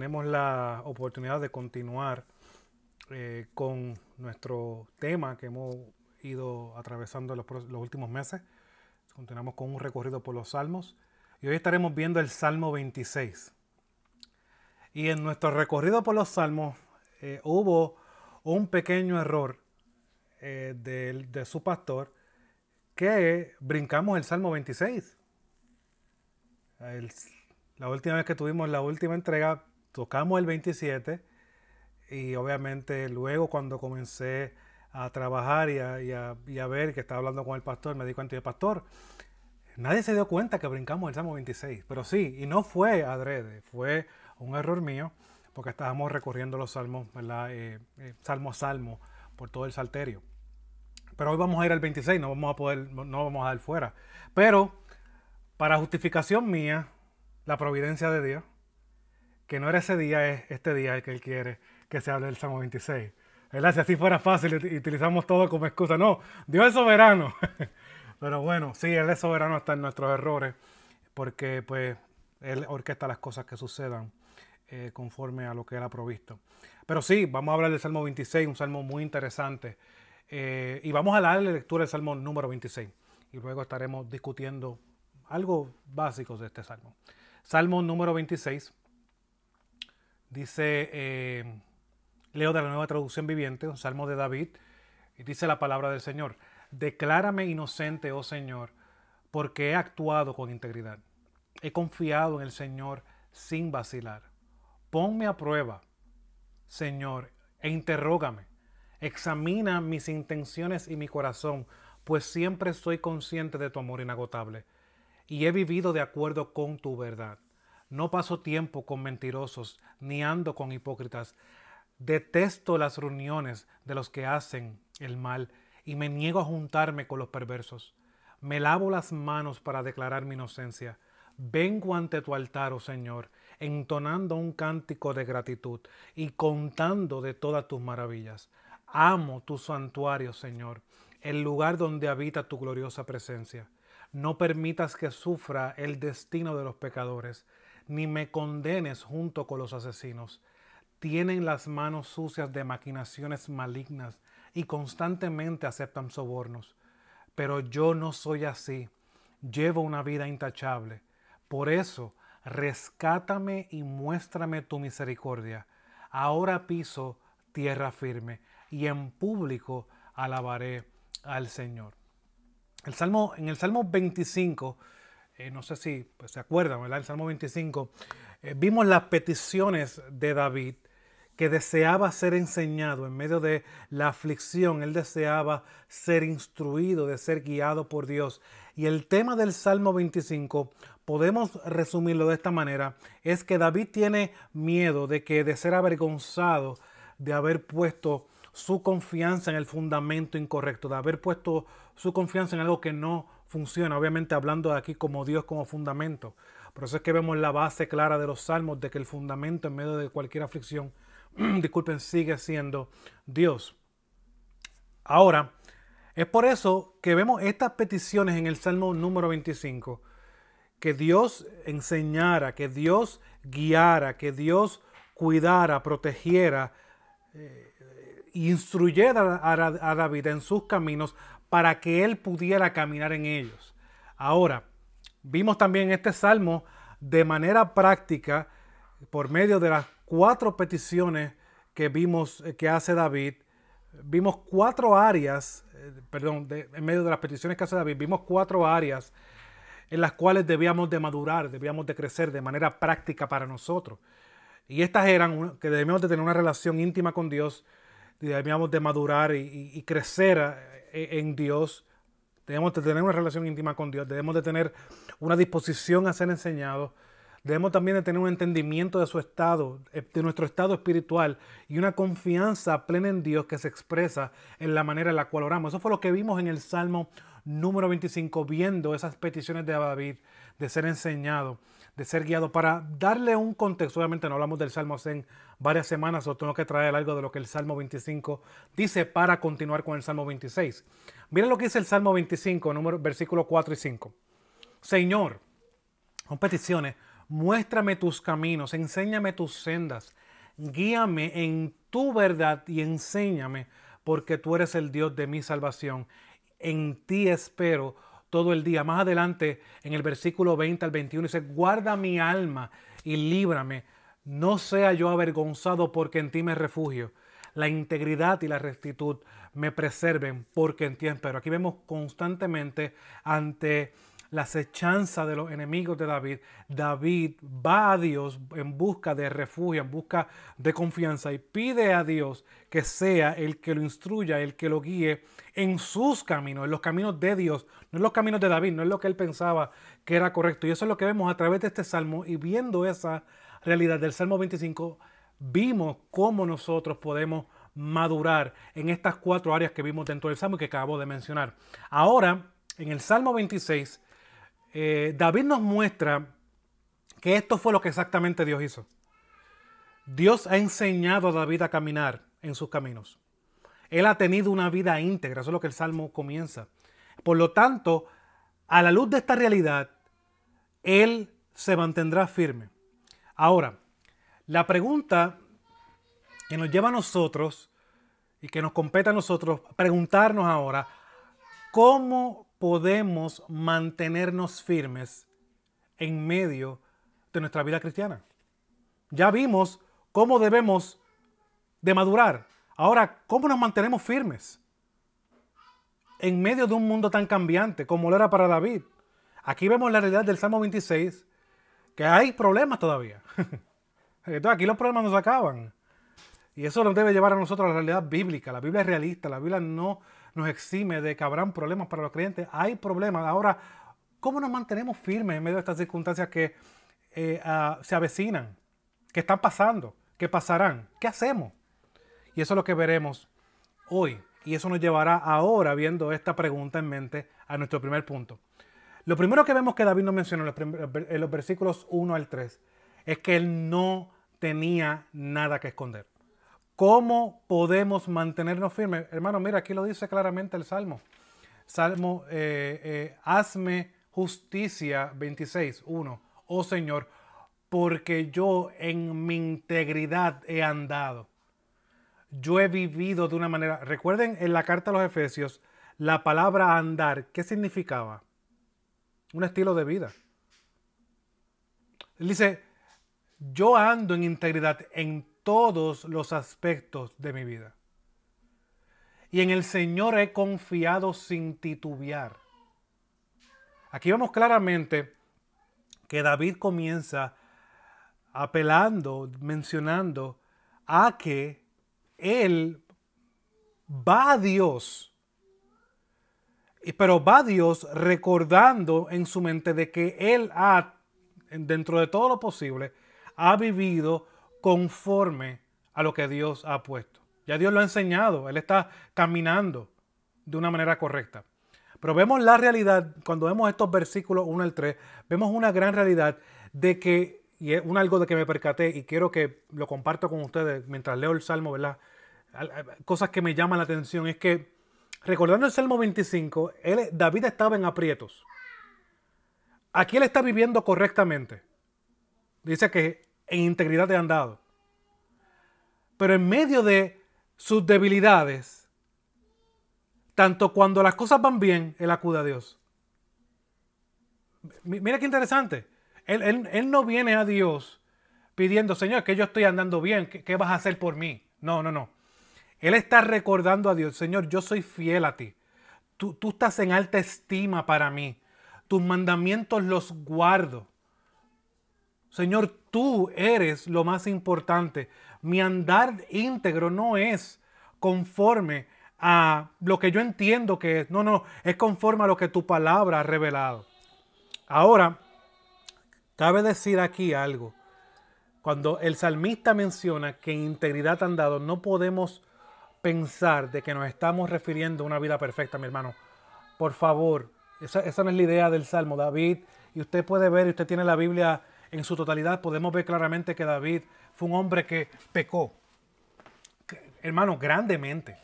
Eh, tenemos la oportunidad de continuar eh, con nuestro tema que hemos ido atravesando los, los, últimos meses. Continuamos con un recorrido por los salmos y hoy estaremos viendo el Salmo 26. Y en nuestro recorrido por los salmos eh, hubo un pequeño error de, de su pastor que brincamos el Salmo 26 la última vez que tuvimos la última entrega, tocamos el 27 y obviamente luego cuando comencé a trabajar y a, ver que estaba hablando con el pastor, me di cuenta de pastor, nadie se dio cuenta que brincamos el Salmo 26, pero sí, y no fue adrede, fue un error mío, porque estábamos recorriendo los salmos, ¿verdad? Eh, eh, salmo a salmo, por todo el salterio. Pero hoy vamos a ir al 26, no vamos a poder, no vamos a dar fuera. Pero para justificación mía, la providencia de Dios, que no era ese día, es este día el que Él quiere que se hable del Salmo 26. ¿Verdad? Si así fuera fácil utilizamos todo como excusa. No, Dios es soberano. Pero bueno, sí, Él es soberano hasta en nuestros errores, porque pues Él orquesta las cosas que sucedan eh, conforme a lo que Él ha provisto. Pero sí, vamos a hablar del Salmo 26, un salmo muy interesante. Eh, y vamos a darle lectura del Salmo número 26. Y luego estaremos discutiendo algo básico de este salmo. Salmo número 26 dice, eh, leo de la nueva traducción viviente, un salmo de David, y dice la palabra del Señor, declárame inocente, oh Señor, porque he actuado con integridad. He confiado en el Señor sin vacilar. Ponme a prueba, Señor, e interrógame. Examina mis intenciones y mi corazón, pues siempre soy consciente de tu amor inagotable y he vivido de acuerdo con tu verdad. No paso tiempo con mentirosos, ni ando con hipócritas. Detesto las reuniones de los que hacen el mal y me niego a juntarme con los perversos. Me lavo las manos para declarar mi inocencia. Vengo ante tu altar, oh Señor, entonando un cántico de gratitud y contando de todas tus maravillas. Amo tu santuario, Señor, el lugar donde habita tu gloriosa presencia. No permitas que sufra el destino de los pecadores, ni me condenes junto con los asesinos. Tienen las manos sucias de maquinaciones malignas y constantemente aceptan sobornos. Pero yo no soy así. Llevo una vida intachable. Por eso, rescátame y muéstrame tu misericordia. Ahora piso tierra firme y en público alabaré al Señor. El Salmo, en el Salmo 25, eh, no sé si pues, se acuerdan, ¿verdad? El Salmo 25, eh, vimos las peticiones de David que deseaba ser enseñado en medio de la aflicción, él deseaba ser instruido, de ser guiado por Dios. Y el tema del Salmo 25, podemos resumirlo de esta manera, es que David tiene miedo de que de ser avergonzado de haber puesto su confianza en el fundamento incorrecto, de haber puesto su confianza en algo que no funciona, obviamente hablando de aquí como Dios como fundamento. Por eso es que vemos la base clara de los salmos de que el fundamento en medio de cualquier aflicción, disculpen, sigue siendo Dios. Ahora, es por eso que vemos estas peticiones en el Salmo número 25, que Dios enseñara, que Dios guiara, que Dios cuidara, protegiera, eh, instruyera a, David en sus caminos para que él pudiera caminar en ellos. Ahora, vimos también este salmo de manera práctica por medio de las cuatro peticiones que vimos eh, que hace David. Vimos cuatro áreas, eh, perdón, en medio de las peticiones que hace David, vimos cuatro áreas en las cuales debíamos de madurar, debíamos de crecer de manera práctica para nosotros. Y estas eran que debíamos de tener una relación íntima con Dios, debíamos de madurar y, crecer eh, en Dios. Debemos de tener una relación íntima con Dios. Debemos de tener una disposición a ser enseñados. Debemos también de tener un entendimiento de su estado, eh, de nuestro estado espiritual y una confianza plena en Dios que se expresa en la manera en la cual oramos. Eso fue lo que vimos en el Salmo número 25, viendo esas peticiones de David de ser enseñado de ser guiado. Para darle un contexto, obviamente no hablamos del Salmo hace varias semanas, o tengo que traer algo de lo que el Salmo 25 dice para continuar con el Salmo 26. Miren lo que dice el Salmo 25, número, versículo 4 y 5. Señor, son peticiones muéstrame tus caminos, enséñame tus sendas, guíame en tu verdad y enséñame, porque tú eres el Dios de mi salvación. En ti espero todo el día. Más adelante, en el versículo 20 al 21, dice, guarda mi alma y líbrame. No sea yo avergonzado porque en ti me refugio. La integridad y la rectitud me preserven porque en ti espero. Aquí vemos constantemente ante la acechanza de los enemigos de David, David va a Dios en busca de refugio, en busca de confianza y pide a Dios que sea el que lo instruya, el que lo guíe en sus caminos, en los caminos de Dios, no en los caminos de David, no es lo que él pensaba que era correcto. Y eso es lo que vemos a través de este salmo y viendo esa realidad del Salmo 25, vimos cómo nosotros podemos madurar en estas cuatro áreas que vimos dentro del Salmo y que acabo de mencionar. Ahora, en el Salmo 26, eh, David nos muestra que esto fue lo que exactamente Dios hizo. Dios ha enseñado a David a caminar en sus caminos. Él ha tenido una vida íntegra, eso es lo que el Salmo comienza. Por lo tanto, a la luz de esta realidad, Él se mantendrá firme. Ahora, la pregunta que nos lleva a nosotros y que nos compete a nosotros preguntarnos ahora, ¿cómo podemos mantenernos firmes en medio de nuestra vida cristiana. Ya vimos cómo debemos de madurar. Ahora, ¿cómo nos mantenemos firmes? En medio de un mundo tan cambiante como lo era para David. Aquí vemos la realidad del Salmo 26, que hay problemas todavía. Aquí los problemas nos acaban. Y eso nos debe llevar a nosotros a la realidad bíblica. La Biblia es realista, la Biblia no nos exime de que habrán problemas para los creyentes. Hay problemas. Ahora, ¿cómo nos mantenemos firmes en medio de estas circunstancias que eh, ah, se avecinan, que están pasando, que pasarán? ¿Qué hacemos? Y eso es lo que veremos hoy. Y eso nos llevará ahora, viendo esta pregunta en mente, a nuestro primer punto. Lo primero que vemos que David nos mencionó en los versículos 1 al 3 es que él no tenía nada que esconder. ¿Cómo podemos mantenernos firmes? Hermano, mira, aquí lo dice claramente el Salmo. Salmo, eh, eh, hazme justicia 26, 1. Oh Señor, porque yo en mi integridad he andado. Yo he vivido de una manera. Recuerden en la carta a los Efesios, la palabra andar, ¿qué significaba? Un estilo de vida. Él dice, yo ando en integridad en todos los aspectos de mi vida. Y en el Señor he confiado sin titubear. Aquí vemos claramente que David comienza apelando, mencionando a que él va a Dios, pero va a Dios recordando en su mente de que él ha, dentro de todo lo posible, ha vivido conforme a lo que Dios ha puesto. Ya Dios lo ha enseñado, Él está caminando de una manera correcta. Pero vemos la realidad, cuando vemos estos versículos 1 al 3, vemos una gran realidad de que, y es un algo de que me percaté y quiero que lo comparto con ustedes mientras leo el Salmo, ¿verdad? Cosas que me llaman la atención es que, recordando el Salmo 25, él, David estaba en aprietos. Aquí él está viviendo correctamente. Dice que en integridad de andado. Pero en medio de sus debilidades, tanto cuando las cosas van bien, él acude a Dios. Mira qué interesante. Él, no viene a Dios pidiendo, Señor, que yo estoy andando bien, ¿qué, vas a hacer por mí? No, no, no. Él está recordando a Dios, Señor, yo soy fiel a ti. Tú, tú estás en alta estima para mí. Tus mandamientos los guardo. Señor, tú eres lo más importante. Mi andar íntegro no es conforme a lo que yo entiendo que es. No, no, es conforme a lo que tu palabra ha revelado. Ahora, cabe decir aquí algo. Cuando el salmista menciona que integridad andado, no podemos pensar de que nos estamos refiriendo a una vida perfecta, mi hermano. Por favor, esa, esa no es la idea del salmo, David. Y usted puede ver, usted tiene la Biblia en su totalidad, podemos ver claramente que David fue un hombre que pecó. Hermano, grandemente.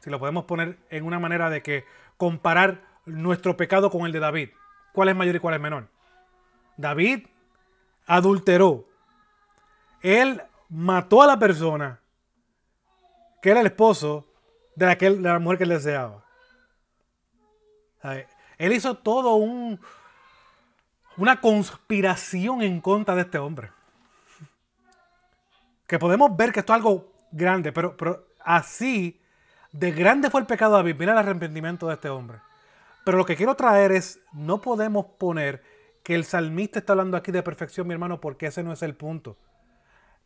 Si lo podemos poner en una manera de que comparar nuestro pecado con el de David. ¿Cuál es mayor y cuál es menor? David adulteró, él mató a la persona que era el esposo de, de la mujer que él deseaba. Él hizo todo un, una conspiración en contra de este hombre. Que podemos ver que esto es algo grande, pero, pero así de grande fue el pecado de David. Mira el arrepentimiento de este hombre. Pero lo que quiero traer es, no podemos poner que el salmista está hablando aquí de perfección, mi hermano, porque ese no es el punto.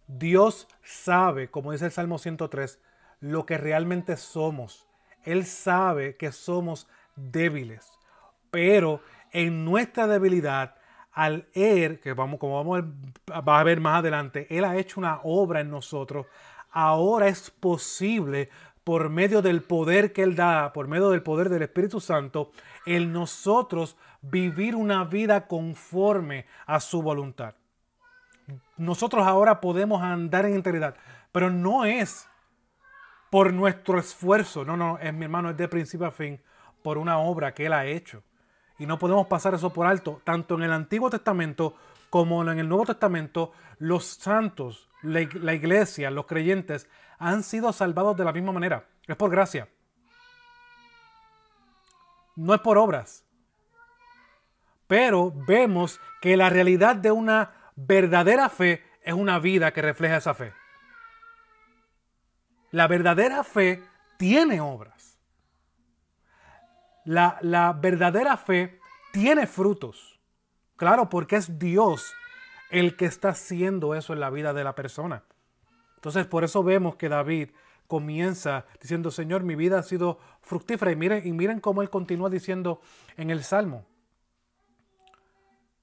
Dios sabe, como dice el Salmo 103, lo que realmente somos. Él sabe que somos débiles. Pero en nuestra debilidad, al Él, que vamos, como vamos a, ver más adelante, Él ha hecho una obra en nosotros. Ahora es posible por medio del poder que Él da, por medio del poder del Espíritu Santo, el nosotros vivir una vida conforme a su voluntad. Nosotros ahora podemos andar en integridad, pero no es por nuestro esfuerzo, no, no, es mi hermano, es de principio a fin, por una obra que Él ha hecho. Y no podemos pasar eso por alto. Tanto en el Antiguo Testamento como en el Nuevo Testamento, los santos, la, iglesia, los creyentes, han sido salvados de la misma manera. Es por gracia. No es por obras. Pero vemos que la realidad de una verdadera fe es una vida que refleja esa fe. La verdadera fe tiene obras. La, la verdadera fe tiene frutos. Claro, porque es Dios el que está haciendo eso en la vida de la persona. Entonces, por eso vemos que David comienza diciendo, Señor, mi vida ha sido fructífera. Y miren, y miren cómo él continúa diciendo en el Salmo,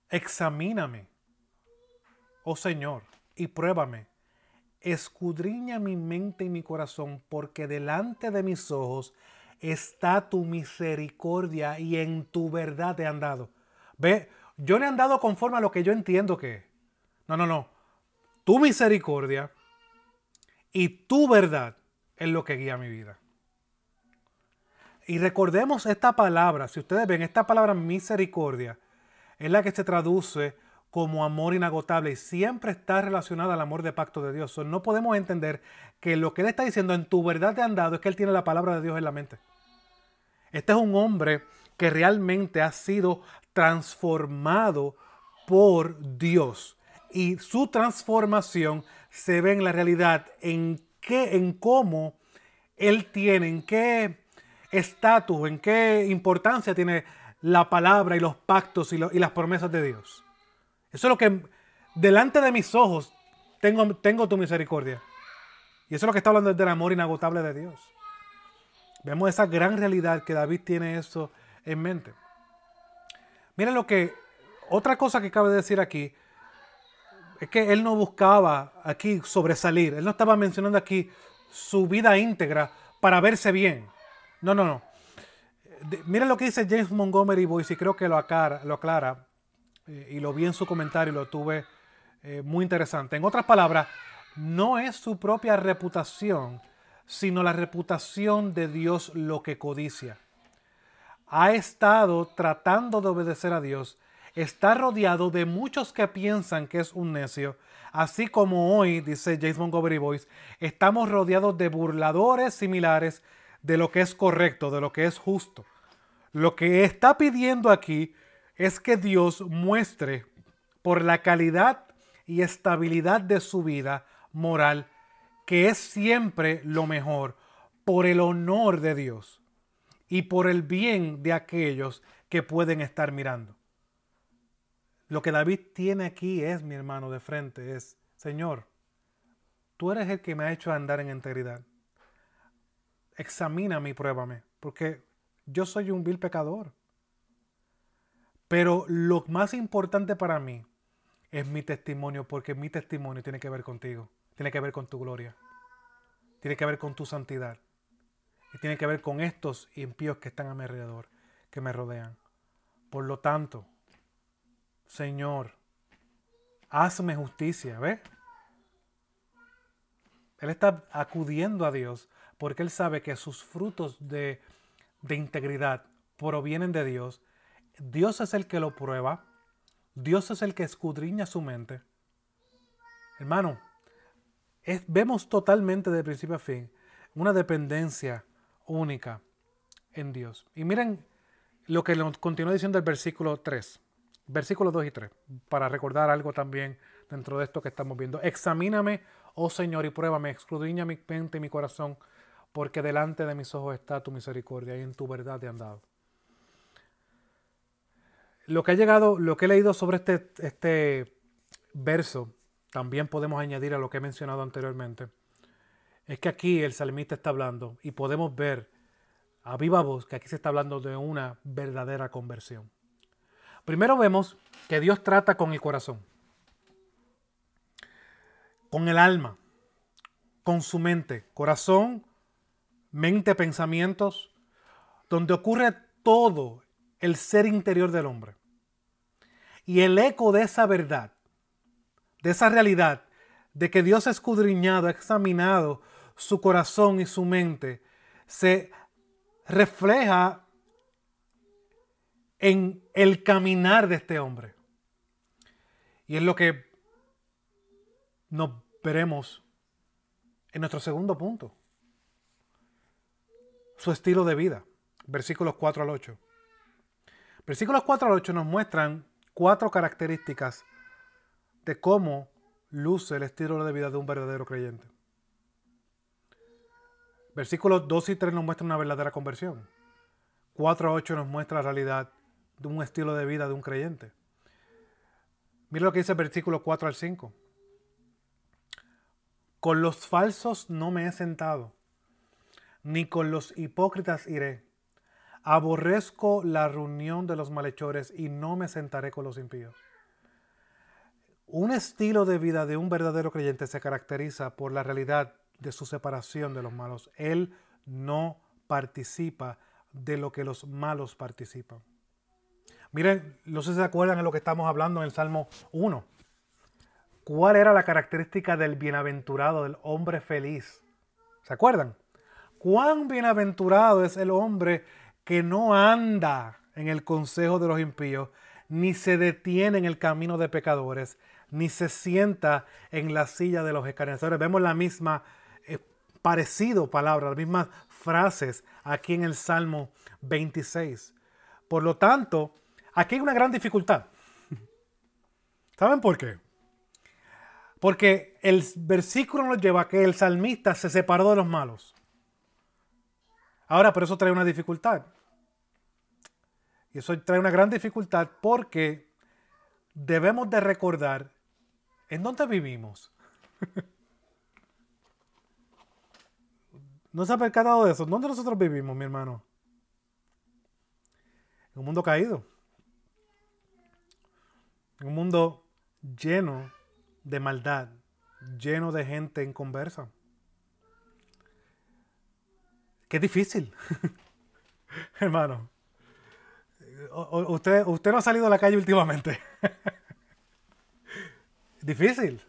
examíname, oh Señor, y pruébame. Escudriña mi mente y mi corazón, porque delante de mis ojos está tu misericordia y en tu verdad he andado. Ve, yo no he andado conforme a lo que yo entiendo que. No, no, no. Tu misericordia y tu verdad es lo que guía mi vida. Y recordemos esta palabra, si ustedes ven, esta palabra misericordia es la que se traduce como amor inagotable y siempre está relacionada al amor de pacto de Dios. no podemos entender que lo que él está diciendo en tu verdad de andado es que él tiene la palabra de Dios en la mente. Este es un hombre que realmente ha sido transformado por Dios y su transformación se ve en la realidad, en qué, en cómo él tiene, en qué estatus, en qué importancia tiene la palabra y los pactos y, las promesas de Dios. Eso es lo que delante de mis ojos tengo, tengo tu misericordia. Y eso es lo que está hablando del amor inagotable de Dios. Vemos esa gran realidad que David tiene eso en mente. Miren lo que, otra cosa que cabe decir aquí, es que él no buscaba aquí sobresalir. Él no estaba mencionando aquí su vida íntegra para verse bien. No, no, no. miren lo que dice James Montgomery Boyce y creo que lo aclara, lo aclara eh, y lo vi en su comentario y lo tuve eh, muy interesante. En otras palabras, no es su propia reputación, sino la reputación de Dios lo que codicia. Ha estado tratando de obedecer a Dios está rodeado de muchos que piensan que es un necio, así como hoy, dice James Montgomery Boyce, estamos rodeados de burladores similares de lo que es correcto, de lo que es justo. Lo que está pidiendo aquí es que Dios muestre por la calidad y estabilidad de su vida moral que es siempre lo mejor, por el honor de Dios y por el bien de aquellos que pueden estar mirando. Lo que David tiene aquí es, mi hermano, de frente, es, Señor, tú eres el que me ha hecho andar en integridad. Examíname y pruébame, porque yo soy un vil pecador. Pero lo más importante para mí es mi testimonio, porque mi testimonio tiene que ver contigo, tiene que ver con tu gloria, tiene que ver con tu santidad y tiene que ver con estos impíos que están a mi alrededor, que me rodean. Por lo tanto, Señor, hazme justicia, ¿ves? Él está acudiendo a Dios porque él sabe que sus frutos de, de integridad provienen de Dios. Dios es el que lo prueba. Dios es el que escudriña su mente. Hermano, vemos totalmente de principio a fin una dependencia única en Dios. Y miren lo que continúa diciendo el versículo 3, versículos 2 y 3, para recordar algo también dentro de esto que estamos viendo. Examíname, oh Señor, y pruébame, escudriña mi mente y mi corazón, porque delante de mis ojos está tu misericordia y en tu verdad he andado. Lo que ha llegado, lo que he leído sobre este, este verso, también podemos añadir a lo que he mencionado anteriormente, es que aquí el salmista está hablando y podemos ver a viva voz que aquí se está hablando de una verdadera conversión. Primero vemos que Dios trata con el corazón, con el alma, con su mente, corazón, mente, pensamientos, donde ocurre todo el ser interior del hombre. Y el eco de esa verdad, de esa realidad, de que Dios ha escudriñado, ha examinado su corazón y su mente, se refleja en el caminar de este hombre. Y es lo que nos veremos en nuestro segundo punto. Su estilo de vida. Versículos 4 al 8. Versículos 4 al 8 nos muestran cuatro características de cómo luce el estilo de vida de un verdadero creyente. Versículos 2 y 3 nos muestran una verdadera conversión. 4 a 8 nos muestra la realidad de un estilo de vida de un creyente. Mira lo que dice el versículo 4 al 5. Con los falsos no me he sentado, ni con los hipócritas iré. Aborrezco la reunión de los malhechores y no me sentaré con los impíos. Un estilo de vida de un verdadero creyente se caracteriza por la realidad de su separación de los malos. Él no participa de lo que los malos participan. Miren, no sé si se acuerdan de lo que estamos hablando en el Salmo 1. ¿Cuál era la característica del bienaventurado, del hombre feliz? ¿Se acuerdan? ¿Cuán bienaventurado es el hombre que no anda en el consejo de los impíos, ni se detiene en el camino de pecadores, ni se sienta en la silla de los escarnecedores? Vemos la misma parecido palabra, las mismas frases aquí en el Salmo 26. Por lo tanto, aquí hay una gran dificultad. ¿Saben por qué? Porque el versículo nos lleva a que el salmista se separó de los malos. Ahora, pero eso trae una dificultad. Y eso trae una gran dificultad porque debemos de recordar en dónde vivimos. ¿No se ha percatado de eso? ¿Dónde nosotros vivimos, mi hermano? En un mundo caído. En un mundo lleno de maldad, lleno de gente en conversa. Qué difícil, hermano. usted, usted no ha salido a la calle últimamente. difícil.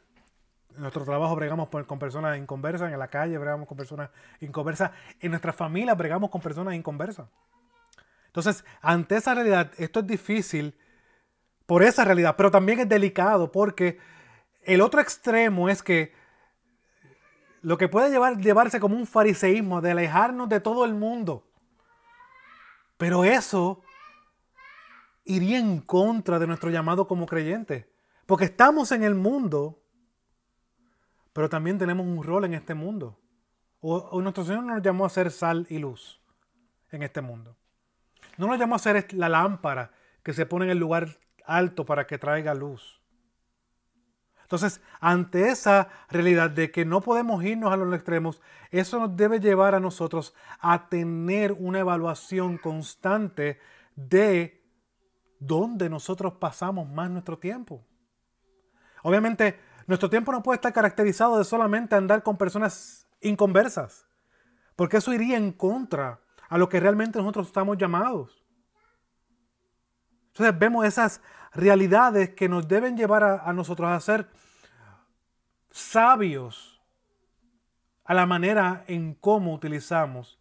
En nuestro trabajo bregamos con personas inconversas, en la calle bregamos con personas inconversas, en nuestra familia bregamos con personas inconversas. Entonces, ante esa realidad, esto es difícil por esa realidad, pero también es delicado porque el otro extremo es que lo que puede llevar, llevarse como un fariseísmo de alejarnos de todo el mundo. Pero eso iría en contra de nuestro llamado como creyentes. Porque estamos en el mundo, pero también tenemos un rol en este mundo. O, nuestro Señor nos llamó a ser sal y luz en este mundo. No nos llamó a ser la lámpara que se pone en el lugar alto para que traiga luz. Entonces, ante esa realidad de que no podemos irnos a los extremos, eso nos debe llevar a nosotros a tener una evaluación constante de dónde nosotros pasamos más nuestro tiempo. Obviamente, nuestro tiempo no puede estar caracterizado de solamente andar con personas inconversas, porque eso iría en contra a lo que realmente nosotros estamos llamados. Entonces vemos esas realidades que nos deben llevar a, nosotros a ser sabios a la manera en cómo utilizamos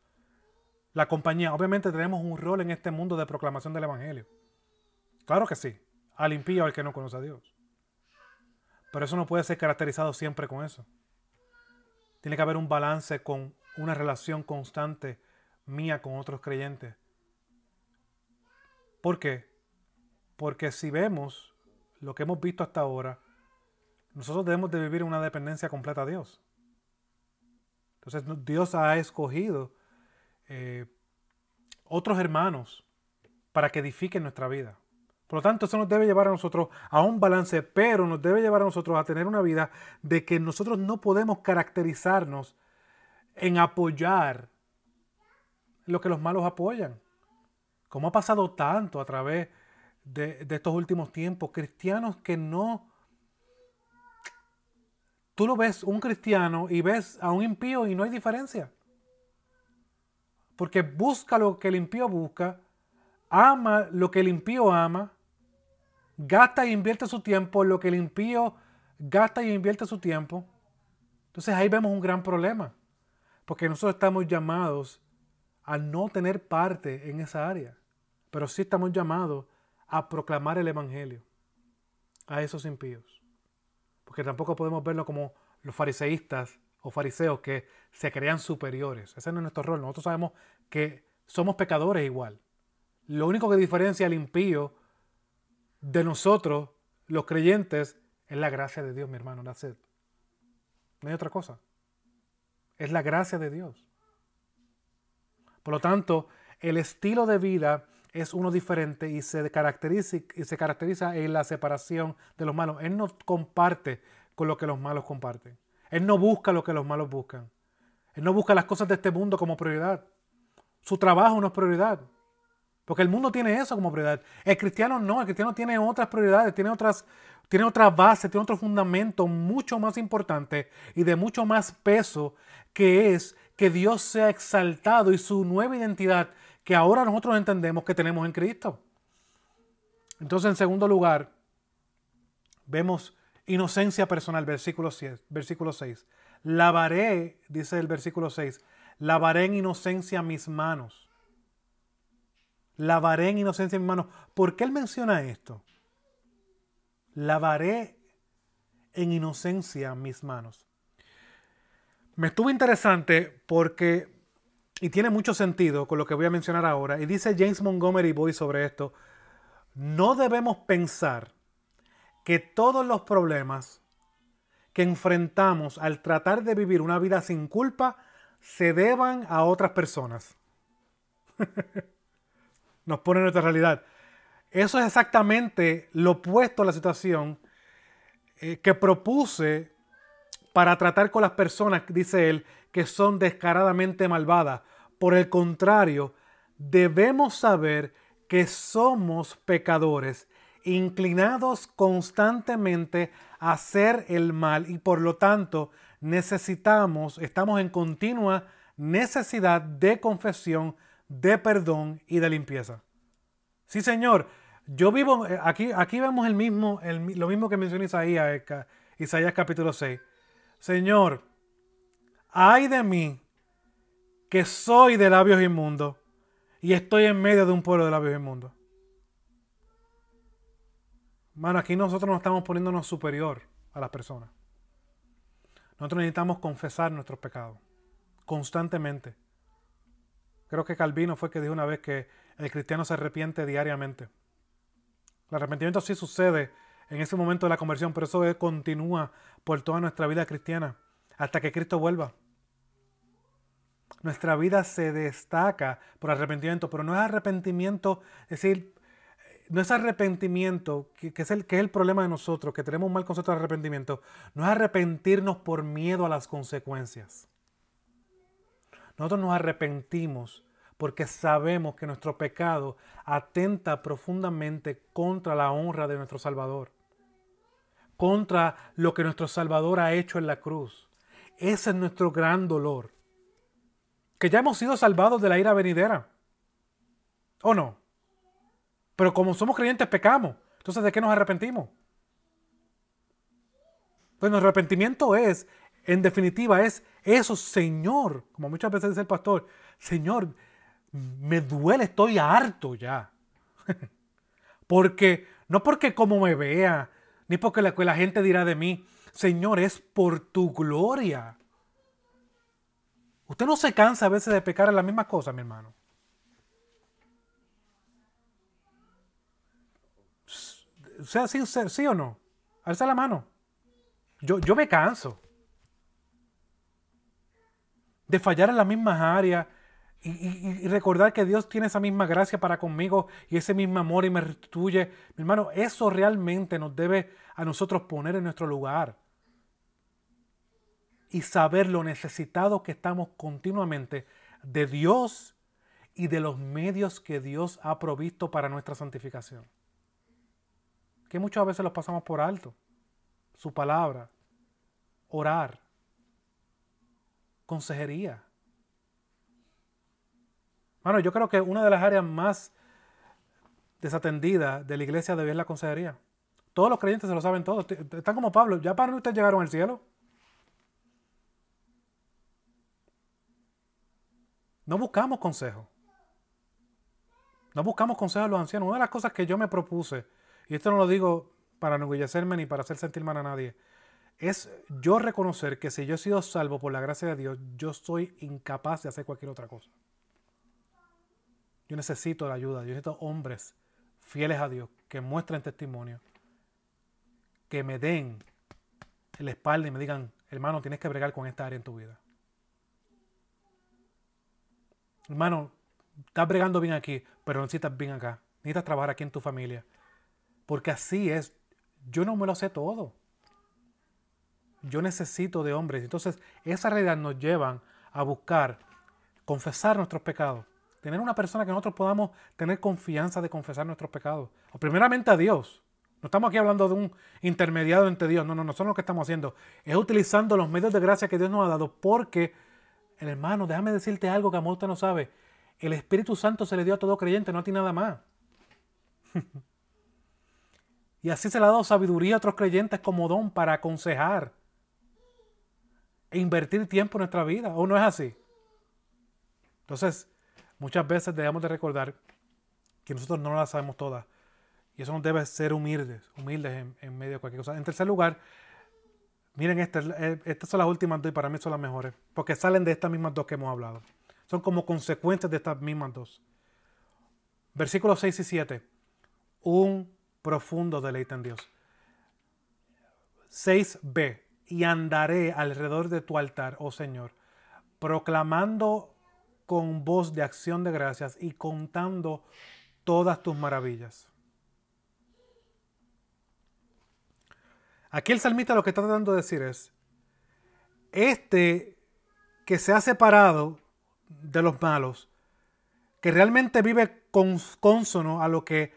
la compañía. Obviamente tenemos un rol en este mundo de proclamación del Evangelio. Claro que sí, al impío al que no conoce a Dios. Pero eso no puede ser caracterizado siempre con eso. Tiene que haber un balance con una relación constante mía con otros creyentes. ¿Por qué? Porque si vemos lo que hemos visto hasta ahora, nosotros debemos de vivir una dependencia completa a Dios. Entonces Dios ha escogido eh, otros hermanos para que edifiquen nuestra vida. Por lo tanto, eso nos debe llevar a nosotros a un balance, pero nos debe llevar a nosotros a tener una vida de que nosotros no podemos caracterizarnos en apoyar lo que los malos apoyan. Como ha pasado tanto a través de, de estos últimos tiempos, cristianos que no... Tú lo ves un cristiano y ves a un impío y no hay diferencia. Porque busca lo que el impío busca, ama lo que el impío ama, gasta e invierte su tiempo lo que el impío gasta y invierte su tiempo. Entonces ahí vemos un gran problema. Porque nosotros estamos llamados a no tener parte en esa área. Pero sí estamos llamados a proclamar el Evangelio a esos impíos. Porque tampoco podemos verlo como los fariseístas o fariseos que se crean superiores. Ese no es nuestro rol. Nosotros sabemos que somos pecadores igual. Lo único que diferencia al impío de nosotros, los creyentes, es la gracia de Dios, mi hermano. No hay otra cosa. Es la gracia de Dios. Por lo tanto, el estilo de vida es uno diferente y se caracteriza, y se caracteriza en la separación de los malos. Él no comparte con lo que los malos comparten. Él no busca lo que los malos buscan. Él no busca las cosas de este mundo como prioridad. Su trabajo no es prioridad. Porque el mundo tiene eso como prioridad. El cristiano no, el cristiano tiene otras prioridades, tiene otras, tiene otras bases, tiene otro fundamento mucho más importante y de mucho más peso, que es que Dios sea exaltado y su nueva identidad que ahora nosotros entendemos que tenemos en Cristo. Entonces, en segundo lugar, vemos inocencia personal, versículo 6. Versículo 6. Lavaré, dice el versículo 6, lavaré en inocencia mis manos. Lavaré en inocencia mis manos. ¿Por qué él menciona esto? Lavaré en inocencia mis manos. Me estuvo interesante porque, y tiene mucho sentido con lo que voy a mencionar ahora, y dice James Montgomery Boy sobre esto, no debemos pensar que todos los problemas que enfrentamos al tratar de vivir una vida sin culpa se deban a otras personas. Nos pone nuestra realidad. Eso es exactamente lo opuesto a la situación eh, que propuse para tratar con las personas, dice él, que son descaradamente malvadas. Por el contrario, debemos saber que somos pecadores, inclinados constantemente a hacer el mal y por lo tanto necesitamos, estamos en continua necesidad de confesión, de perdón y de limpieza. Sí, Señor, yo vivo, eh, aquí, aquí vemos el mismo, lo mismo que menciona Isaías, eh, Isaías capítulo 6. Señor, ay de mí que soy de labios inmundos y estoy en medio de un pueblo de labios inmundos. Mano, aquí nosotros no estamos poniéndonos superior a las personas. Nosotros necesitamos confesar nuestros pecados constantemente. Creo que Calvino fue que dijo una vez que el cristiano se arrepiente diariamente. El arrepentimiento sí sucede en ese momento de la conversión, pero eso continúa por toda nuestra vida cristiana hasta que Cristo vuelva. Nuestra vida se destaca por arrepentimiento, pero no es arrepentimiento, es decir, no es arrepentimiento, que, es el, que es el problema de nosotros, que tenemos un mal concepto de arrepentimiento, no es arrepentirnos por miedo a las consecuencias. Nosotros nos arrepentimos porque sabemos que nuestro pecado atenta profundamente contra la honra de nuestro Salvador contra lo que nuestro Salvador ha hecho en la cruz. Ese es nuestro gran dolor. Que ya hemos sido salvados de la ira venidera. ¿O no? Pero como somos creyentes pecamos. Entonces, ¿de qué nos arrepentimos? Pues nuestro arrepentimiento es, en definitiva, es eso, Señor, como muchas veces dice el pastor, Señor, me duele, estoy harto ya. porque, no porque como me vea, ni porque la, la gente dirá de mí, Señor, es por tu gloria. Usted no se cansa a veces de pecar en la misma cosa, mi hermano. Sea sí, sí o no. Alza la mano. Yo, yo me canso de fallar en las mismas áreas y, recordar que Dios tiene esa misma gracia para conmigo y ese mismo amor y me restituye. Mi hermano, eso realmente nos debe a nosotros poner en nuestro lugar y saber lo necesitados que estamos continuamente de Dios y de los medios que Dios ha provisto para nuestra santificación. Que muchas veces los pasamos por alto. Su palabra, orar, consejería. Bueno, yo creo que una de las áreas más desatendidas de la iglesia debe ser la consejería. Todos los creyentes se lo saben todos. Están como Pablo. ¿Ya para ustedes llegaron al cielo? No buscamos consejo. No buscamos consejo a los ancianos. Una de las cosas que yo me propuse, y esto no lo digo para enorgullecerme ni para hacer sentir mal a nadie, es yo reconocer que si yo he sido salvo por la gracia de Dios, yo soy incapaz de hacer cualquier otra cosa. Yo necesito la ayuda, yo necesito hombres fieles a Dios que muestren testimonio, que me den el espalda y me digan, hermano, tienes que bregar con esta área en tu vida. Hermano, estás bregando bien aquí, pero necesitas bien acá. Necesitas trabajar aquí en tu familia. Porque así es. Yo no me lo sé todo. Yo necesito de hombres. Entonces, esa realidad nos llevan a buscar confesar nuestros pecados. Tener una persona que nosotros podamos tener confianza de confesar nuestros pecados. O primeramente a Dios. No estamos aquí hablando de un intermediario entre Dios. No, no, nosotros lo que estamos haciendo es utilizando los medios de gracia que Dios nos ha dado porque hermano, déjame decirte algo que amor usted no sabe. El Espíritu Santo se le dio a todo creyente, no a ti nada más. y así se le ha dado sabiduría a otros creyentes como don para aconsejar e invertir tiempo en nuestra vida. ¿O no es así? Entonces, muchas veces debemos de recordar que nosotros no las sabemos todas. Y eso nos debe ser humildes, humildes en, en medio de cualquier cosa. En tercer lugar, Miren, eh, estas son las últimas dos y para mí son las mejores, porque salen de estas mismas dos que hemos hablado. Son como consecuencias de estas mismas dos. Versículos 6 y 7. Un profundo deleite en Dios. 6b. Y andaré alrededor de tu altar, oh Señor, proclamando con voz de acción de gracias y contando todas tus maravillas. Aquí el salmista lo que está tratando de decir es, este que se ha separado de los malos, que realmente vive con, consono a lo que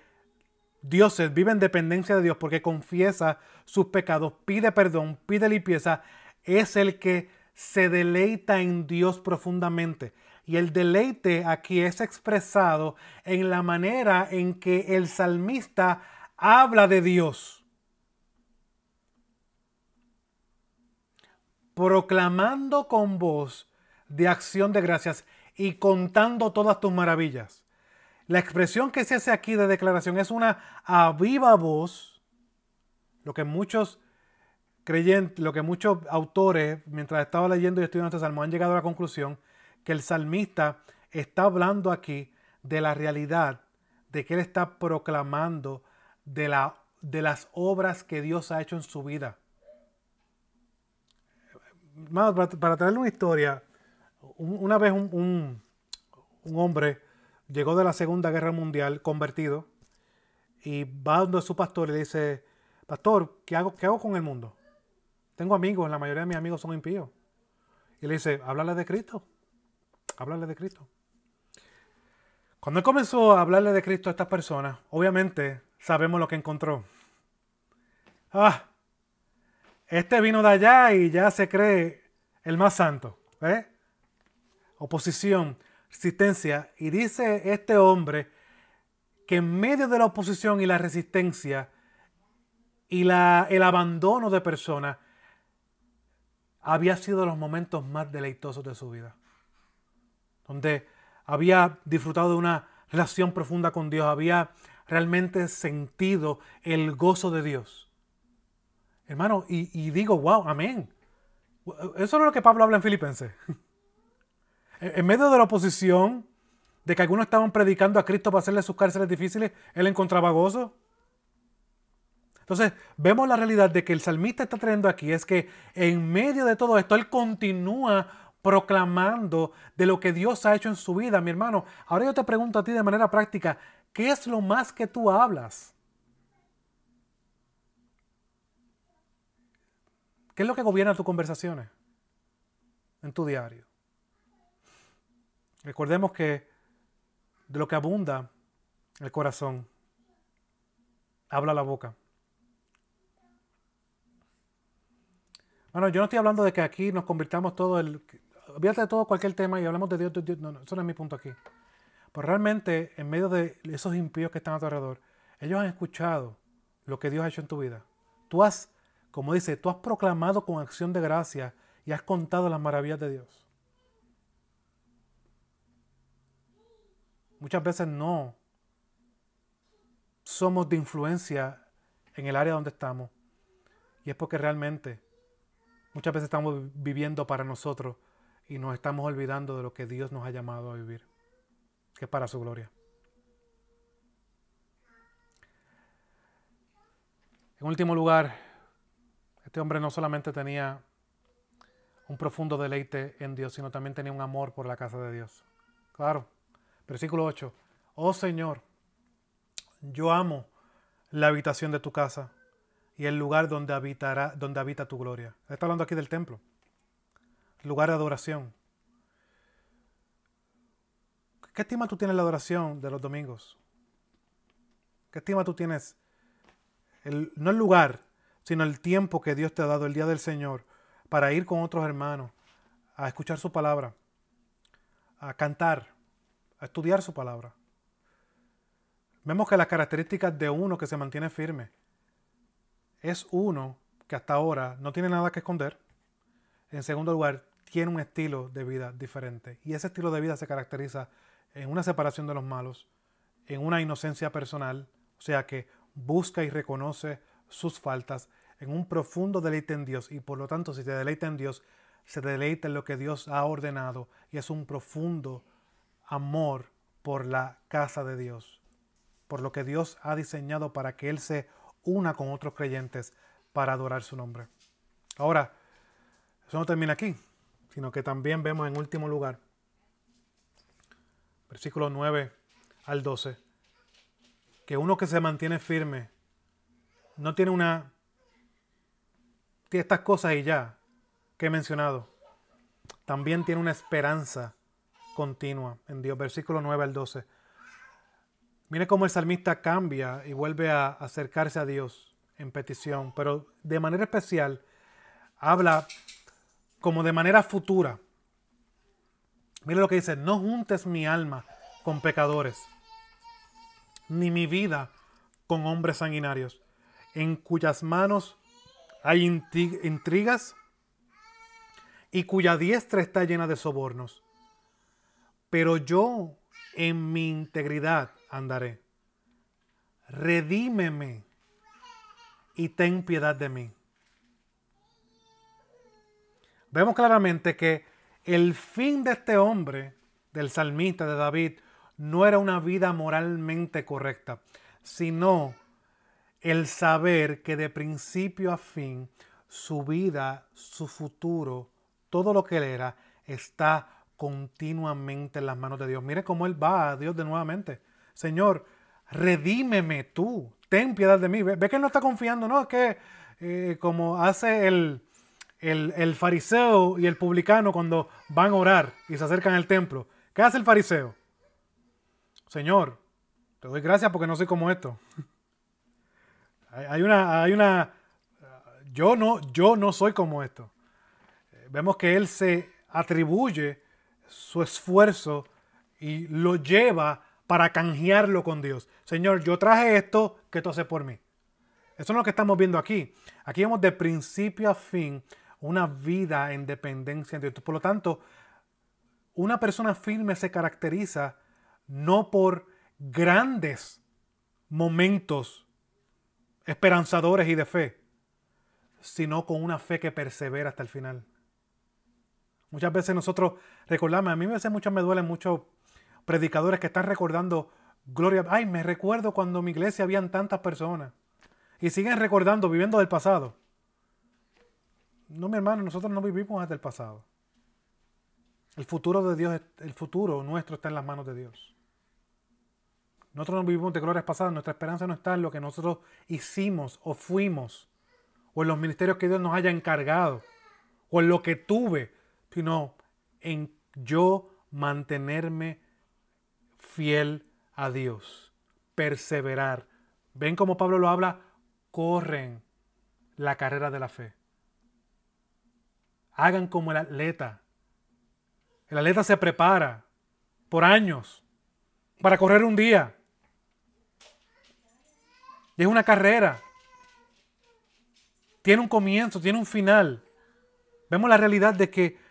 Dios es, vive en dependencia de Dios porque confiesa sus pecados, pide perdón, pide limpieza, es el que se deleita en Dios profundamente. Y el deleite aquí es expresado en la manera en que el salmista habla de Dios. proclamando con voz de acción de gracias y contando todas tus maravillas. La expresión que se hace aquí de declaración es una a viva voz, lo que muchos creyentes, lo que muchos autores, mientras estaba leyendo y estudiando este salmo, han llegado a la conclusión que el salmista está hablando aquí de la realidad, de que él está proclamando de, la, de las obras que Dios ha hecho en su vida. Para, traerle una historia, una vez un, hombre llegó de la Segunda Guerra Mundial convertido y va donde su pastor y le dice, pastor, ¿qué hago, ¿qué hago con el mundo? Tengo amigos, la mayoría de mis amigos son impíos. Y le dice, háblale de Cristo, háblale de Cristo. Cuando él comenzó a hablarle de Cristo a estas personas, obviamente sabemos lo que encontró. Ah, este vino de allá y ya se cree el más santo. ¿eh? Oposición, resistencia. Y dice este hombre que en medio de la oposición y la resistencia y la, el abandono de personas, había sido los momentos más deleitosos de su vida. Donde había disfrutado de una relación profunda con Dios, había realmente sentido el gozo de Dios. Hermano, y, digo, wow, amén. Eso es lo que Pablo habla en Filipenses. en medio de la oposición, de que algunos estaban predicando a Cristo para hacerle sus cárceles difíciles, él encontraba gozo. Entonces, vemos la realidad de que el salmista está trayendo aquí es que en medio de todo esto, él continúa proclamando de lo que Dios ha hecho en su vida, mi hermano. Ahora yo te pregunto a ti de manera práctica, ¿qué es lo más que tú hablas? ¿Qué es lo que gobierna tus conversaciones en tu diario? Recordemos que de lo que abunda el corazón, habla la boca. Bueno, yo no estoy hablando de que aquí nos convirtamos todo el... Olvídate de todo cualquier tema y hablemos de Dios, No, no, eso no es mi punto aquí. Pero realmente, en medio de esos impíos que están a tu alrededor, ellos han escuchado lo que Dios ha hecho en tu vida. Tú has, como dice, tú has proclamado con acción de gracia y has contado las maravillas de Dios. Muchas veces no somos de influencia en el área donde estamos. Y es porque realmente muchas veces estamos viviendo para nosotros y nos estamos olvidando de lo que Dios nos ha llamado a vivir, que es para su gloria. En último lugar, este hombre no solamente tenía un profundo deleite en Dios, sino también tenía un amor por la casa de Dios. Claro, Versículo 8. Oh Señor, yo amo la habitación de tu casa y el lugar donde, habitará, donde habita tu gloria. Está hablando aquí del templo. Lugar de adoración. ¿Qué estima tú tienes la adoración de los domingos? ¿Qué estima tú tienes? El, no el lugar, sino el tiempo que Dios te ha dado, el día del Señor, para ir con otros hermanos a escuchar su palabra, a cantar, a estudiar su palabra. Vemos que las características de uno que se mantiene firme es uno que hasta ahora no tiene nada que esconder. En segundo lugar, tiene un estilo de vida diferente. Y ese estilo de vida se caracteriza en una separación de los malos, en una inocencia personal, o sea que busca y reconoce sus faltas, en un profundo deleite en Dios. Y por lo tanto, si se deleita en Dios, se deleita en lo que Dios ha ordenado y es un profundo amor por la casa de Dios, por lo que Dios ha diseñado para que Él se una con otros creyentes para adorar su nombre. Ahora, eso no termina aquí, sino que también vemos en último lugar, versículo 9 al 12, que uno que se mantiene firme no tiene una... Tiene estas cosas y ya que he mencionado. También tiene una esperanza continua en Dios. Versículo 9 al 12. Mire cómo el salmista cambia y vuelve a acercarse a Dios en petición, pero de manera especial habla como de manera futura. Mire lo que dice, no juntes mi alma con pecadores, ni mi vida con hombres sanguinarios, en cuyas manos hay intrigas y cuya diestra está llena de sobornos pero yo en mi integridad andaré. Redímeme y ten piedad de mí. Vemos claramente que el fin de este hombre, del salmista de David, no era una vida moralmente correcta, sino el saber que de principio a fin su vida, su futuro, todo lo que él era, está continuamente en las manos de Dios. Mire cómo él va a Dios de nuevamente. Señor, redímeme tú, ten piedad de mí. Ve, que él no está confiando, no, es que eh, como hace el, el, fariseo y el publicano cuando van a orar y se acercan al templo. ¿Qué hace el fariseo? Señor, te doy gracias porque no soy como esto. hay una, hay una, yo no, yo no soy como esto. Vemos que él se atribuye su esfuerzo y lo lleva para canjearlo con Dios. Señor, yo traje esto, que tú haces por mí? Eso es lo que estamos viendo aquí. Aquí vemos de principio a fin una vida en dependencia de Dios. Por lo tanto, una persona firme se caracteriza no por grandes momentos esperanzadores y de fe, sino con una fe que persevera hasta el final. Muchas veces nosotros recordamos, a mí a veces muchas me duelen muchos predicadores que están recordando gloria. Ay, me recuerdo cuando en mi iglesia habían tantas personas. Y siguen recordando, viviendo del pasado. No, mi hermano, nosotros no vivimos desde el pasado. El futuro de Dios, el futuro nuestro está en las manos de Dios. Nosotros no vivimos de glorias pasadas, nuestra esperanza no está en lo que nosotros hicimos o fuimos, o en los ministerios que Dios nos haya encargado, o en lo que tuve, sino en yo mantenerme fiel a Dios, perseverar. ¿Ven cómo Pablo lo habla? Corren la carrera de la fe. Hagan como el atleta. El atleta se prepara por años para correr un día. Es una carrera. Tiene un comienzo, tiene un final. Vemos la realidad de que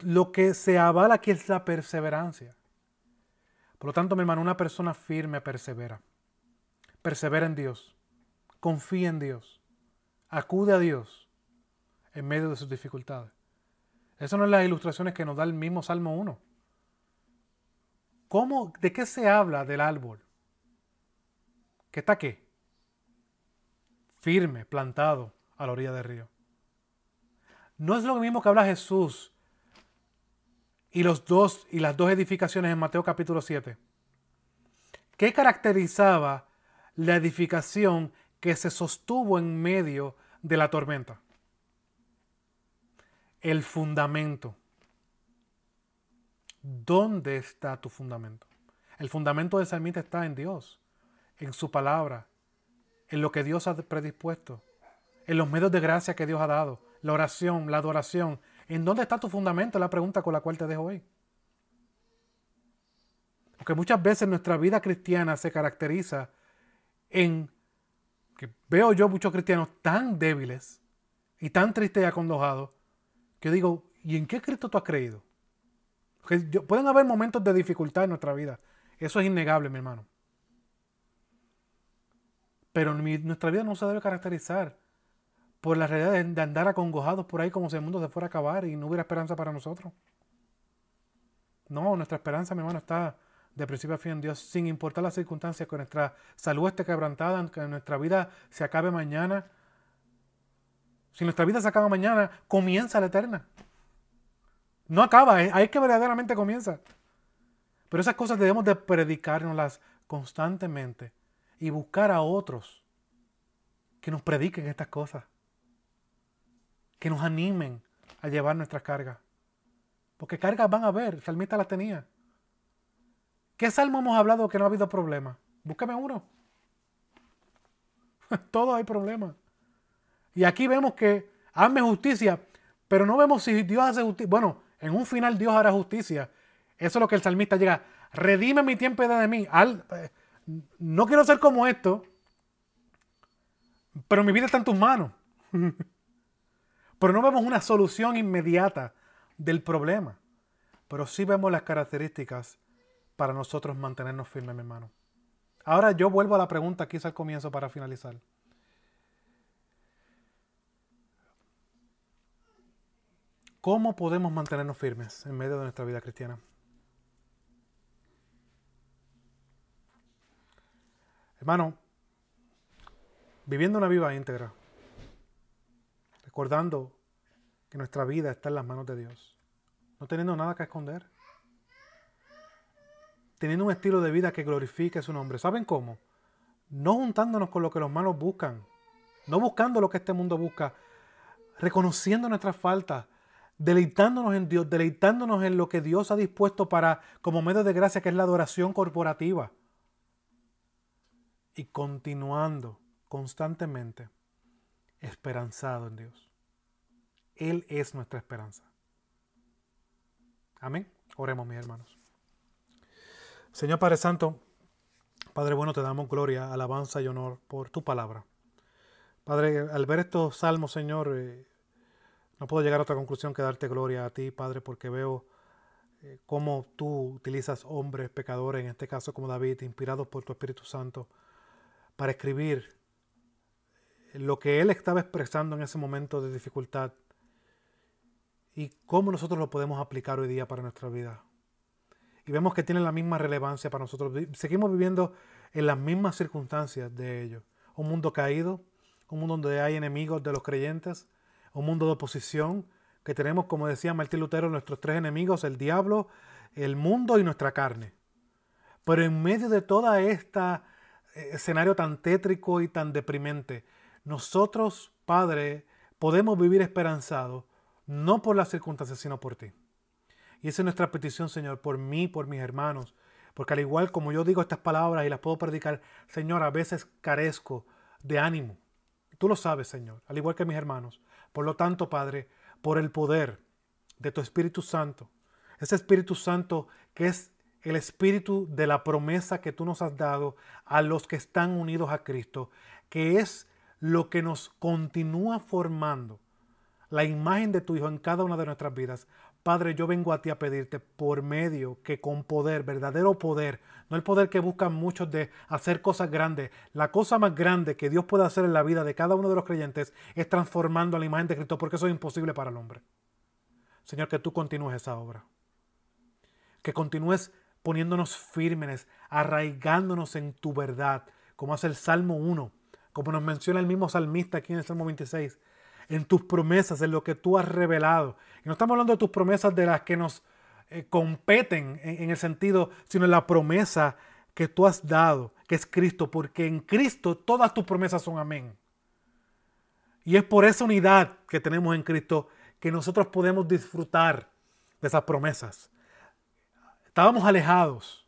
lo que se avala aquí es la perseverancia. Por lo tanto, mi hermano, una persona firme persevera. Persevera en Dios. Confía en Dios. Acude a Dios en medio de sus dificultades. Eso no es las ilustraciones que nos da el mismo Salmo 1. ¿Cómo, ¿De qué se habla del árbol? ¿Qué está qué? Firme, plantado a la orilla del río. No es lo mismo que habla Jesús y, los dos, y las dos edificaciones en Mateo capítulo 7. ¿Qué caracterizaba la edificación que se sostuvo en medio de la tormenta? El fundamento. ¿Dónde está tu fundamento? El fundamento del salmista está en Dios, en su palabra, en lo que Dios ha predispuesto, en los medios de gracia que Dios ha dado, la oración, la adoración, ¿En dónde está tu fundamento? Es la pregunta con la cual te dejo hoy. Porque muchas veces nuestra vida cristiana se caracteriza en que veo yo muchos cristianos tan débiles y tan tristes y acondojados que digo, ¿y en qué Cristo tú has creído? Pueden haber momentos de dificultad en nuestra vida. Eso es innegable, mi hermano. Pero nuestra vida no se debe caracterizar por la realidad de, andar acongojados por ahí como si el mundo se fuera a acabar y no hubiera esperanza para nosotros. No, nuestra esperanza, mi hermano, está de principio a fin en Dios, sin importar las circunstancias, que nuestra salud esté quebrantada, que nuestra vida se acabe mañana. Si nuestra vida se acaba mañana, comienza la eterna. No acaba, ahí es que verdaderamente comienza. Pero esas cosas debemos de predicárnoslas constantemente y buscar a otros que nos prediquen estas cosas que nos animen a llevar nuestras cargas. Porque cargas van a haber, el salmista las tenía. ¿Qué salmo hemos hablado que no ha habido problema? Búscame uno. Todos hay problemas. Y aquí vemos que hazme justicia, pero no vemos si Dios hace justicia. Bueno, en un final Dios hará justicia. Eso es lo que el salmista llega. Redime mi tiempo de mí. Al, eh, no quiero ser como esto, pero mi vida está en tus manos. Pero no vemos una solución inmediata del problema. Pero sí vemos las características para nosotros mantenernos firmes, mi hermano. Ahora yo vuelvo a la pregunta que hice al comienzo para finalizar. ¿Cómo podemos mantenernos firmes en medio de nuestra vida cristiana? Hermano, viviendo una vida íntegra, recordando que nuestra vida está en las manos de Dios, no teniendo nada que esconder, teniendo un estilo de vida que glorifique su nombre. ¿Saben cómo? No juntándonos con lo que los malos buscan, no buscando lo que este mundo busca, reconociendo nuestras faltas, deleitándonos en Dios, deleitándonos en lo que Dios ha dispuesto para como medio de gracia que es la adoración corporativa y continuando constantemente esperanzado en Dios. Él es nuestra esperanza. Amén. Oremos, mis hermanos. Señor Padre Santo, Padre bueno, te damos gloria, alabanza y honor por tu palabra. Padre, al ver estos salmos, Señor, eh, no puedo llegar a otra conclusión que darte gloria a ti, Padre, porque veo eh, cómo tú utilizas hombres pecadores, en este caso como David, inspirados por tu Espíritu Santo, para escribir lo que él estaba expresando en ese momento de dificultad y cómo nosotros lo podemos aplicar hoy día para nuestra vida. Y vemos que tiene la misma relevancia para nosotros. Seguimos viviendo en las mismas circunstancias de ellos. Un mundo caído, un mundo donde hay enemigos de los creyentes, un mundo de oposición, que tenemos, como decía Martín Lutero, nuestros tres enemigos, el diablo, el mundo y nuestra carne. Pero en medio de todo este escenario tan tétrico y tan deprimente, nosotros, Padre, podemos vivir esperanzados, no por las circunstancias, sino por ti. Y esa es nuestra petición, Señor, por mí, por mis hermanos. Porque al igual como yo digo estas palabras y las puedo predicar, Señor, a veces carezco de ánimo. Tú lo sabes, Señor, al igual que mis hermanos. Por lo tanto, Padre, por el poder de tu Espíritu Santo, ese Espíritu Santo que es el espíritu de la promesa que tú nos has dado a los que están unidos a Cristo, que es lo que nos continúa formando la imagen de tu Hijo en cada una de nuestras vidas. Padre, yo vengo a ti a pedirte por medio que con poder, verdadero poder, no el poder que buscan muchos de hacer cosas grandes, la cosa más grande que Dios puede hacer en la vida de cada uno de los creyentes es transformando a la imagen de Cristo, porque eso es imposible para el hombre. Señor, que tú continúes esa obra. Que continúes poniéndonos firmes, arraigándonos en tu verdad, como hace el Salmo 1, como nos menciona el mismo salmista aquí en el Salmo 26, en tus promesas, en lo que tú has revelado. Y no estamos hablando de tus promesas de las que nos eh, competen en, en el sentido, sino en la promesa que tú has dado, que es Cristo, porque en Cristo todas tus promesas son amén. Y es por esa unidad que tenemos en Cristo que nosotros podemos disfrutar de esas promesas. Estábamos alejados,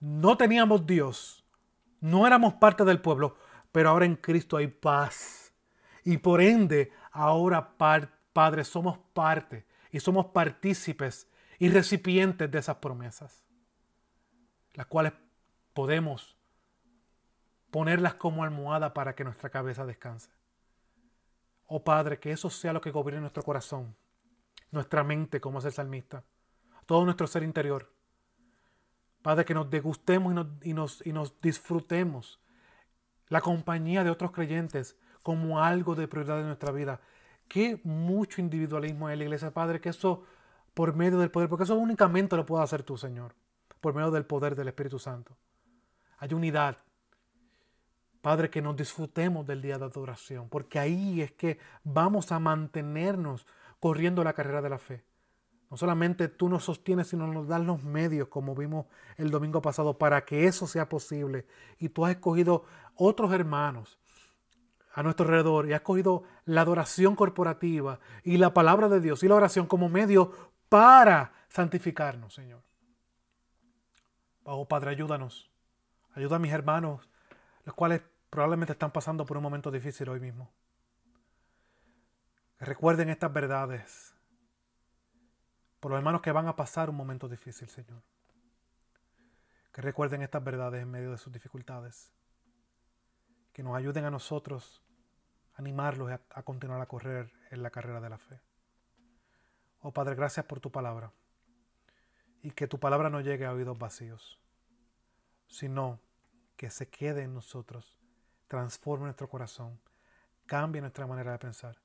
no teníamos Dios, no éramos parte del pueblo, pero ahora en Cristo hay paz. Y por ende, ahora, Padre, somos parte y somos partícipes y recipientes de esas promesas, las cuales podemos ponerlas como almohada para que nuestra cabeza descanse. Oh Padre, que eso sea lo que gobierne nuestro corazón, nuestra mente, como es el salmista, todo nuestro ser interior. Padre, que nos degustemos y nos, y nos, disfrutemos la compañía de otros creyentes como algo de prioridad en nuestra vida. Qué mucho individualismo en la iglesia, Padre, que eso por medio del poder, porque eso únicamente lo puedes hacer tú, Señor, por medio del poder del Espíritu Santo. Hay unidad. Padre, que nos disfrutemos del día de adoración, porque ahí es que vamos a mantenernos corriendo la carrera de la fe. No solamente tú nos sostienes, sino nos das los medios, como vimos el domingo pasado, para que eso sea posible. Y tú has escogido otros hermanos a nuestro alrededor y has escogido la adoración corporativa y la palabra de Dios y la oración como medio para santificarnos, Señor. Oh Padre, ayúdanos. Ayuda a mis hermanos, los cuales probablemente están pasando por un momento difícil hoy mismo. recuerden estas verdades por los hermanos que van a pasar un momento difícil, Señor. Que recuerden estas verdades en medio de sus dificultades. Que nos ayuden a nosotros animarlos a, continuar a correr en la carrera de la fe. Oh Padre, gracias por tu palabra. Y que tu palabra no llegue a oídos vacíos, sino que se quede en nosotros, transforme nuestro corazón, cambie nuestra manera de pensar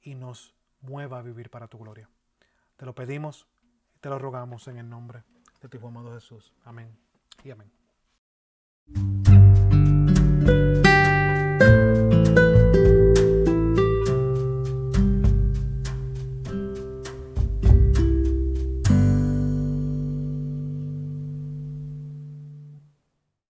y nos mueva a vivir para tu gloria. Te lo pedimos y te lo rogamos en el nombre de tu amado Jesús. Amén y amén.